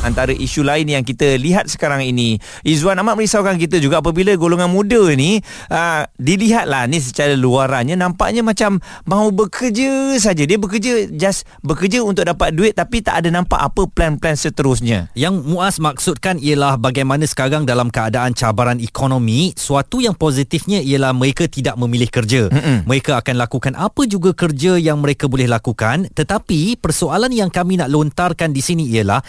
antara isu lain yang kita lihat sekarang ini. Izwan amat merisaukan kita juga apabila golongan muda ni uh, dilihatlah ni secara luarannya nampaknya macam mahu bekerja saja. Dia bekerja just bekerja untuk dapat duit tapi tak ada nampak apa plan-plan seterusnya. Yang Muaz maksudkan ialah bagaimana sekarang dalam keadaan cabaran ekonomi suatu yang positifnya ialah mereka tidak memilih kerja. Mm-mm. mereka akan lakukan apa juga kerja yang mereka boleh lakukan. Tetapi persoalan yang kami nak lontarkan di sini ialah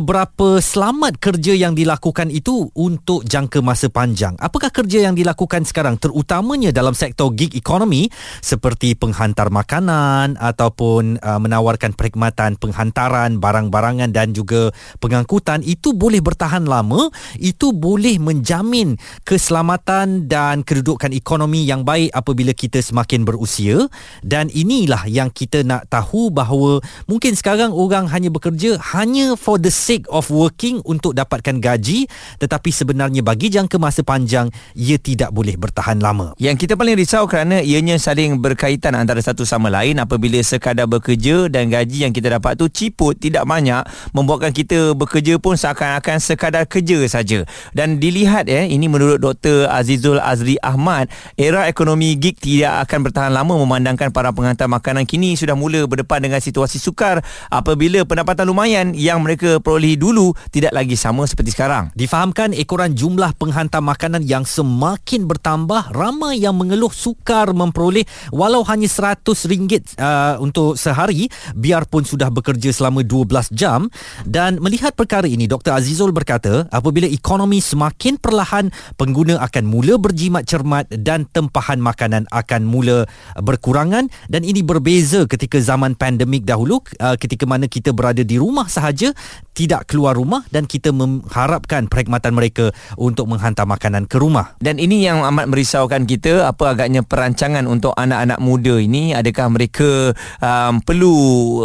seberapa selamat kerja yang dilakukan itu untuk jangka masa panjang. Apakah kerja yang dilakukan sekarang terutamanya dalam sektor gig economy seperti penghantar makanan ataupun uh, menawarkan perkhidmatan penghantaran barang-barangan dan juga pengangkutan itu boleh bertahan lama, itu boleh menjamin keselamatan dan kedudukan ekonomi yang baik apabila kita semakin berusia dan inilah yang kita nak tahu bahawa mungkin sekarang orang hanya bekerja hanya for the sake of working untuk dapatkan gaji tetapi sebenarnya bagi jangka masa panjang ia tidak boleh bertahan lama. Yang kita paling risau kerana ianya saling berkaitan antara satu sama lain apabila sekadar bekerja dan gaji yang kita dapat tu ciput tidak banyak membuatkan kita bekerja pun seakan-akan sekadar kerja saja. Dan dilihat eh ini menurut Dr Azizul Azri Ahmad era ekonomi gig tidak akan bertahan lama memandangkan para penghantar makanan kini sudah mula berdepan dengan situasi sukar apabila pendapatan lumayan yang mereka peroleh diperolehi dulu tidak lagi sama seperti sekarang. Difahamkan ekoran jumlah penghantar makanan yang semakin bertambah, ramai yang mengeluh sukar memperoleh walau hanya RM100 uh, untuk sehari biarpun sudah bekerja selama 12 jam dan melihat perkara ini Dr Azizul berkata apabila ekonomi semakin perlahan pengguna akan mula berjimat cermat dan tempahan makanan akan mula berkurangan dan ini berbeza ketika zaman pandemik dahulu uh, ketika mana kita berada di rumah sahaja tidak keluar rumah dan kita mengharapkan perkhidmatan mereka untuk menghantar makanan ke rumah. Dan ini yang amat merisaukan kita, apa agaknya perancangan untuk anak-anak muda ini, adakah mereka um, perlu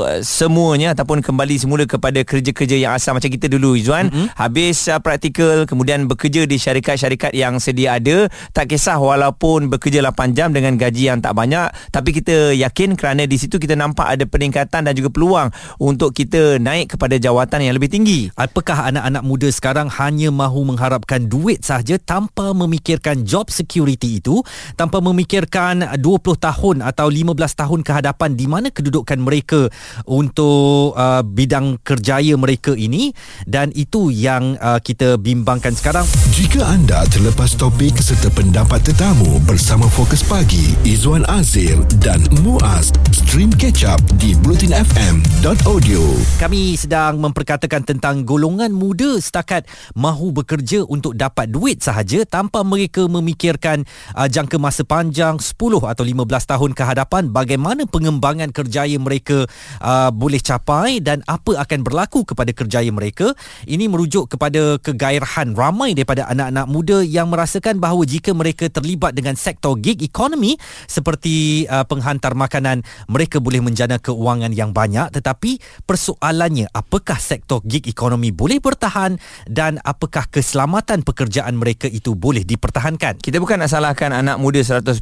uh, semuanya ataupun kembali semula kepada kerja-kerja yang asal macam kita dulu Izzuan, mm-hmm. habis uh, praktikal kemudian bekerja di syarikat-syarikat yang sedia ada, tak kisah walaupun bekerja 8 jam dengan gaji yang tak banyak, tapi kita yakin kerana di situ kita nampak ada peningkatan dan juga peluang untuk kita naik kepada jawatan yang lebih lebih tinggi. Apakah anak-anak muda sekarang hanya mahu mengharapkan duit sahaja tanpa memikirkan job security itu, tanpa memikirkan 20 tahun atau 15 tahun ke hadapan di mana kedudukan mereka untuk uh, bidang kerjaya mereka ini dan itu yang uh, kita bimbangkan sekarang. Jika anda terlepas topik serta pendapat tetamu bersama Fokus Pagi, Izwan Azir dan Muaz, stream catch up di blutinfm.audio. Kami sedang memperkatakan tentang golongan muda setakat mahu bekerja untuk dapat duit sahaja tanpa mereka memikirkan uh, jangka masa panjang 10 atau 15 tahun ke hadapan bagaimana pengembangan kerjaya mereka uh, boleh capai dan apa akan berlaku kepada kerjaya mereka. Ini merujuk kepada kegairahan ramai daripada anak-anak muda yang merasakan bahawa jika mereka terlibat dengan sektor gig economy seperti uh, penghantar makanan mereka boleh menjana keuangan yang banyak. Tetapi persoalannya apakah sektor gig ekonomi boleh bertahan dan apakah keselamatan pekerjaan mereka itu boleh dipertahankan. Kita bukan nak salahkan anak muda 100%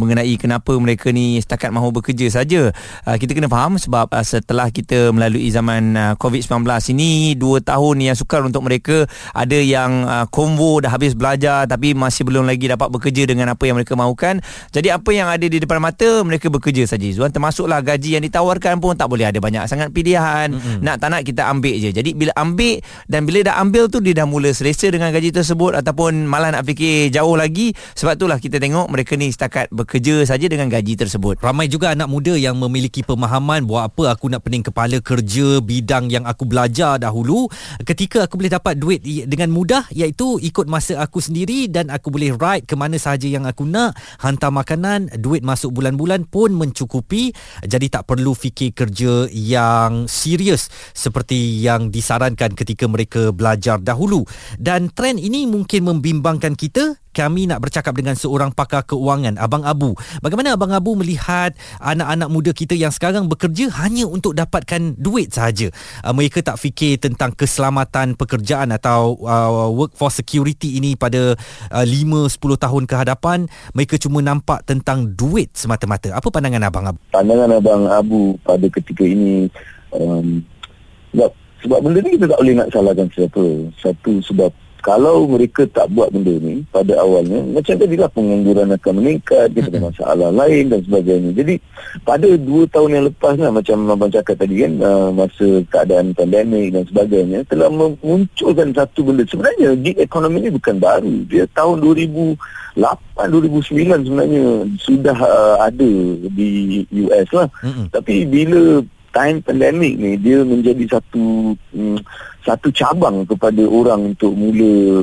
mengenai kenapa mereka ni setakat mahu bekerja saja. Uh, kita kena faham sebab uh, setelah kita melalui zaman uh, COVID-19 ini 2 tahun yang sukar untuk mereka ada yang konvo dah habis belajar tapi masih belum lagi dapat bekerja dengan apa yang mereka mahukan. Jadi apa yang ada di depan mata mereka bekerja saja. Zuan termasuklah gaji yang ditawarkan pun tak boleh ada banyak sangat pilihan. Mm-hmm. Nak tak nak kita ambil je. Jadi bila ambil dan bila dah ambil tu dia dah mula selesa dengan gaji tersebut ataupun malah nak fikir jauh lagi. Sebab itulah kita tengok mereka ni setakat bekerja saja dengan gaji tersebut. Ramai juga anak muda yang memiliki pemahaman buat apa aku nak pening kepala kerja bidang yang aku belajar dahulu? Ketika aku boleh dapat duit dengan mudah iaitu ikut masa aku sendiri dan aku boleh ride ke mana sahaja yang aku nak hantar makanan duit masuk bulan-bulan pun mencukupi. Jadi tak perlu fikir kerja yang serius seperti yang disarankan ketika mereka belajar dahulu dan trend ini mungkin membimbangkan kita kami nak bercakap dengan seorang pakar keuangan Abang Abu. Bagaimana Abang Abu melihat anak-anak muda kita yang sekarang bekerja hanya untuk dapatkan duit sahaja? Uh, mereka tak fikir tentang keselamatan pekerjaan atau uh, workforce security ini pada uh, 5 10 tahun ke hadapan. Mereka cuma nampak tentang duit semata-mata. Apa pandangan Abang Abu? Pandangan Abang Abu pada ketika ini um, sebab benda ni kita tak boleh nak salahkan siapa. Satu sebab kalau mereka tak buat benda ni pada awalnya macam tadi lah pengangguran akan meningkat kita ada masalah lain dan sebagainya. Jadi pada dua tahun yang lepas lah macam Abang cakap tadi kan uh, masa keadaan pandemik dan sebagainya telah memunculkan satu benda. Sebenarnya gig ekonomi ni bukan baru. Dia tahun 2008 2009 sebenarnya sudah uh, ada di US lah. Mm-hmm. tapi bila time pandemik ni dia menjadi satu um, satu cabang kepada orang untuk mula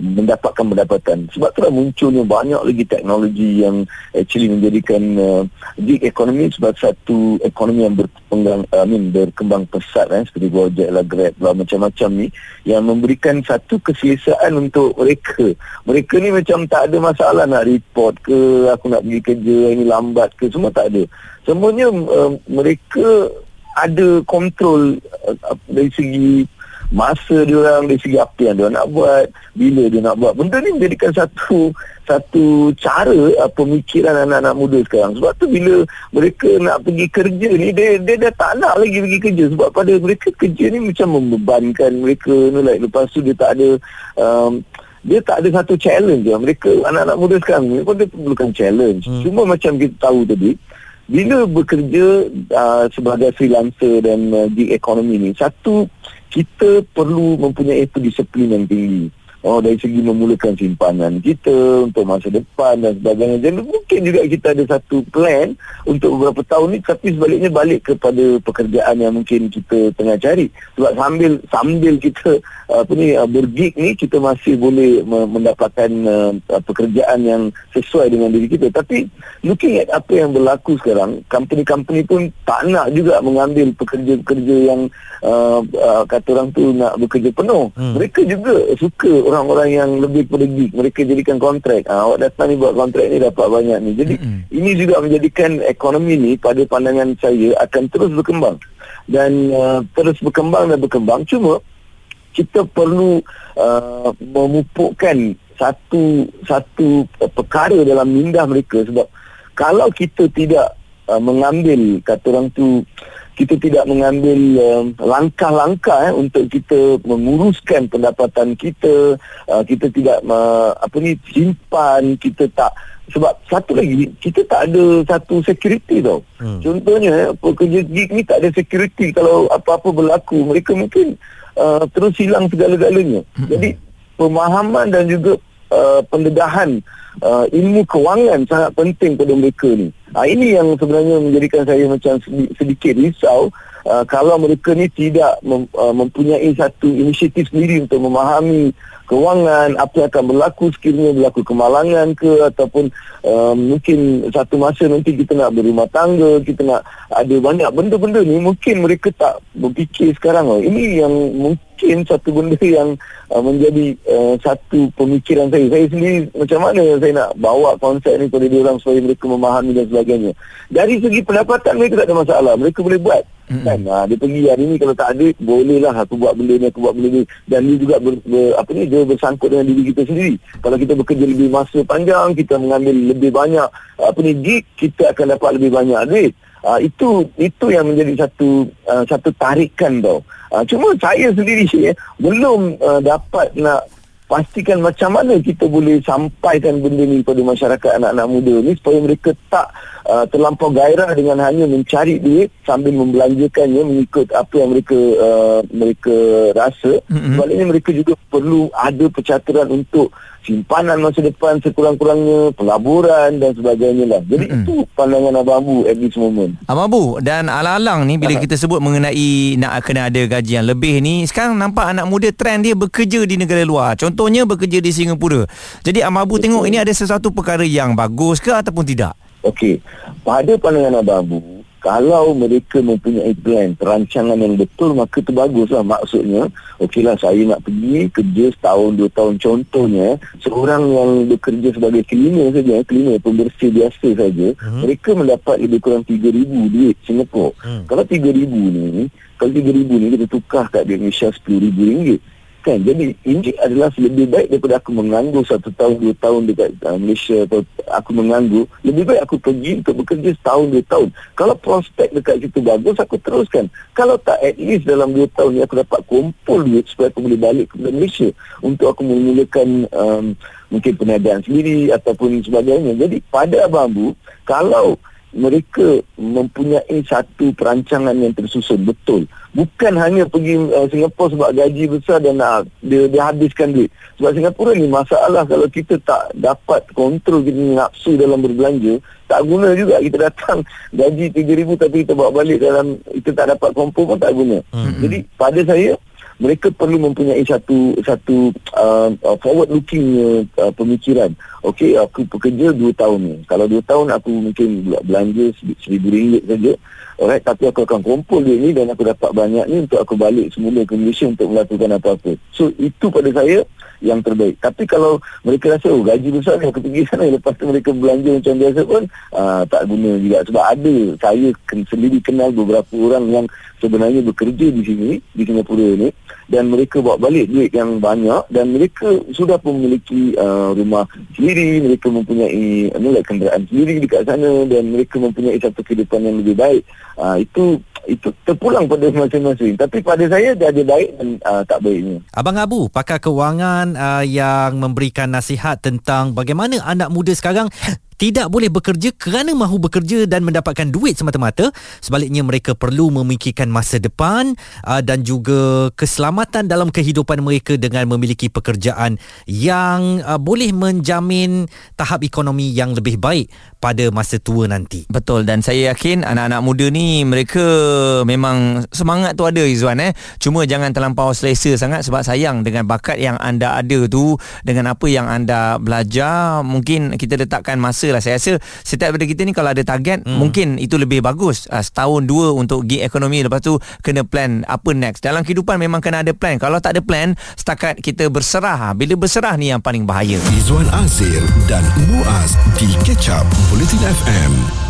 mendapatkan pendapatan. Sebab itulah munculnya banyak lagi teknologi yang actually menjadikan uh, gig economy sebagai satu ekonomi yang berkembang I mean, berkembang pesat eh, seperti Gojek lah Grab lah macam-macam ni yang memberikan satu keselesaan untuk mereka. Mereka ni macam tak ada masalah nak report ke aku nak pergi kerja ini lambat ke semua tak ada. Semuanya uh, mereka ada kontrol uh, dari segi masa dia orang dari segi apa yang dia nak buat bila dia nak buat benda ni menjadikan satu satu cara uh, pemikiran anak-anak muda sekarang sebab tu bila mereka nak pergi kerja ni dia dia dah tak nak lagi pergi kerja sebab pada mereka kerja ni macam membebankan mereka ni like lepas tu dia tak ada um, dia tak ada satu challenge je. mereka anak-anak muda sekarang ni pun dia perlukan challenge hmm. cuma macam kita tahu tadi bila bekerja uh, sebagai freelancer dan uh, gig economy ni satu kita perlu mempunyai disiplin yang tinggi Oh dari segi memulakan simpanan kita untuk masa depan dan sebagainya. Jadi mungkin juga kita ada satu plan untuk beberapa tahun ni tapi sebaliknya balik kepada pekerjaan yang mungkin kita tengah cari. Sebab sambil sambil kita apa ni uh, bergig ni kita masih boleh mendapatkan uh, pekerjaan yang sesuai dengan diri kita. Tapi looking at apa yang berlaku sekarang, company-company pun tak nak juga mengambil pekerja-pekerja yang uh, uh, kata orang tu nak bekerja penuh. Hmm. Mereka juga suka orang-orang yang lebih pada geek mereka jadikan kontrak. Ha, awak datang ni buat kontrak ni dapat banyak ni. Jadi mm-hmm. ini juga menjadikan ekonomi ni pada pandangan saya akan terus berkembang. Dan uh, terus berkembang dan berkembang. Cuma kita perlu uh, memupukkan satu satu perkara dalam minda mereka. Sebab kalau kita tidak uh, mengambil kata orang tu kita tidak mengambil um, langkah-langkah eh, untuk kita menguruskan pendapatan kita uh, kita tidak uh, apa ni simpan kita tak sebab satu lagi kita tak ada satu security tau hmm. contohnya eh, pekerja gig ni tak ada security kalau apa-apa berlaku mereka mungkin uh, terus hilang segala-galanya hmm. jadi pemahaman dan juga uh, pendedahan uh, ilmu kewangan sangat penting pada mereka ni. Uh, ini yang sebenarnya menjadikan saya macam sedikit risau uh, kalau mereka ni tidak mem, uh, mempunyai satu inisiatif sendiri untuk memahami kewangan, apa yang akan berlaku sekiranya berlaku kemalangan ke ataupun uh, mungkin satu masa nanti kita nak berumah tangga, kita nak ada banyak benda-benda ni mungkin mereka tak berfikir sekarang. Oh. Ini yang mungkin satu benda yang uh, menjadi uh, satu pemikiran saya. Saya sendiri macam mana saya nak bawa konsep ni kepada dia orang supaya mereka memahami dan sebagainya. Dari segi pendapatan mereka tak ada masalah. Mereka boleh buat. Kan? Ha, dia pergi hari ni kalau tak ada, bolehlah aku buat benda ni, aku buat benda ni. Dan dia juga ber, ber, apa ni, dia bersangkut dengan diri kita sendiri. Kalau kita bekerja lebih masa panjang, kita mengambil lebih banyak apa ni gig, kita akan dapat lebih banyak duit. Uh, itu itu yang menjadi satu uh, satu tarikan tau. Uh, cuma saya sendiri ya, belum uh, dapat nak pastikan macam mana kita boleh sampaikan benda ni kepada masyarakat anak-anak muda ni supaya mereka tak uh, terlampau gairah dengan hanya mencari duit sambil membelanjakannya mengikut apa yang mereka uh, mereka rasa. Mm-hmm. Sebaliknya mereka juga perlu ada pencaturan untuk simpanan masa depan sekurang-kurangnya pelaburan dan sebagainya lah. Jadi mm-hmm. itu pandangan Abang Abu at this moment. Abang Abu dan alang-alang ni bila kita sebut mengenai nak kena ada gaji yang lebih ni sekarang nampak anak muda trend dia bekerja di negara luar. Contohnya bekerja di Singapura. Jadi Abang Abu tengok ini ada sesuatu perkara yang bagus ke ataupun tidak? Okey. Pada pandangan Abang Abu kalau mereka mempunyai plan perancangan yang betul maka itu baguslah maksudnya okeylah saya nak pergi kerja setahun dua tahun contohnya seorang yang bekerja sebagai cleaner saja cleaner pembersih biasa saja hmm. mereka mendapat lebih kurang 3000 duit Singapura hmm. kalau 3000 ni kalau 3000 ni kita tukar kat Indonesia 10000 ringgit Kan? Jadi ini adalah lebih baik daripada aku menganggur satu tahun, dua tahun dekat uh, Malaysia atau aku menganggur. Lebih baik aku pergi untuk bekerja setahun, dua tahun. Kalau prospek dekat situ bagus, aku teruskan. Kalau tak, at least dalam dua tahun ni aku dapat kumpul duit supaya aku boleh balik ke Malaysia untuk aku memulakan um, mungkin perniagaan sendiri ataupun sebagainya. Jadi pada Abang Bu, kalau mereka mempunyai satu perancangan yang tersusun betul. Bukan hanya pergi uh, Singapura sebab gaji besar dan uh, dia, dia habiskan duit. Sebab Singapura ni masalah kalau kita tak dapat kontrol kita nafsu dalam berbelanja tak guna juga kita datang gaji 3000 tapi kita bawa balik dalam kita tak dapat kumpul pun tak guna. Hmm. jadi pada saya mereka perlu mempunyai satu satu uh, uh forward looking uh, pemikiran. Okey, aku bekerja 2 tahun ni. Kalau 2 tahun aku mungkin belanja seribu ringgit saja. Alright, tapi aku akan kumpul duit ni dan aku dapat banyak ni untuk aku balik semula ke Malaysia untuk melakukan apa-apa. So, itu pada saya yang terbaik. Tapi kalau mereka rasa, oh gaji besar ni aku pergi sana, lepas tu mereka belanja macam biasa pun, uh, tak guna juga. Sebab ada, saya sendiri kenal beberapa orang yang sebenarnya bekerja di sini, di Singapura ni, dan mereka bawa balik duit yang banyak dan mereka sudah pun memiliki uh, rumah sendiri mereka mempunyai uh, kenderaan sendiri dekat sana dan mereka mempunyai satu kehidupan yang lebih baik uh, itu itu terpulang pada masing-masing. Tapi pada saya dia ada baik dan uh, tak baiknya. Abang Abu pakar kewangan uh, yang memberikan nasihat tentang bagaimana anak muda sekarang tidak boleh bekerja kerana mahu bekerja dan mendapatkan duit semata-mata sebaliknya mereka perlu memikirkan masa depan uh, dan juga keselamatan dalam kehidupan mereka dengan memiliki pekerjaan yang uh, boleh menjamin tahap ekonomi yang lebih baik pada masa tua nanti. Betul dan saya yakin anak-anak muda ni mereka memang semangat tu ada Izwan eh. Cuma jangan terlampau selesa sangat sebab sayang dengan bakat yang anda ada tu dengan apa yang anda belajar mungkin kita letakkan masa lah saya rasa setiap daripada kita ni kalau ada target hmm. mungkin itu lebih bagus. Uh, setahun dua untuk gig ekonomi. Lepas tu kena plan apa next. Dalam kehidupan memang kena ada plan. Kalau tak ada plan setakat kita berserah bila berserah ni yang paling bahaya. Izwan Azir dan Muaz di Catch Up Bulletin FM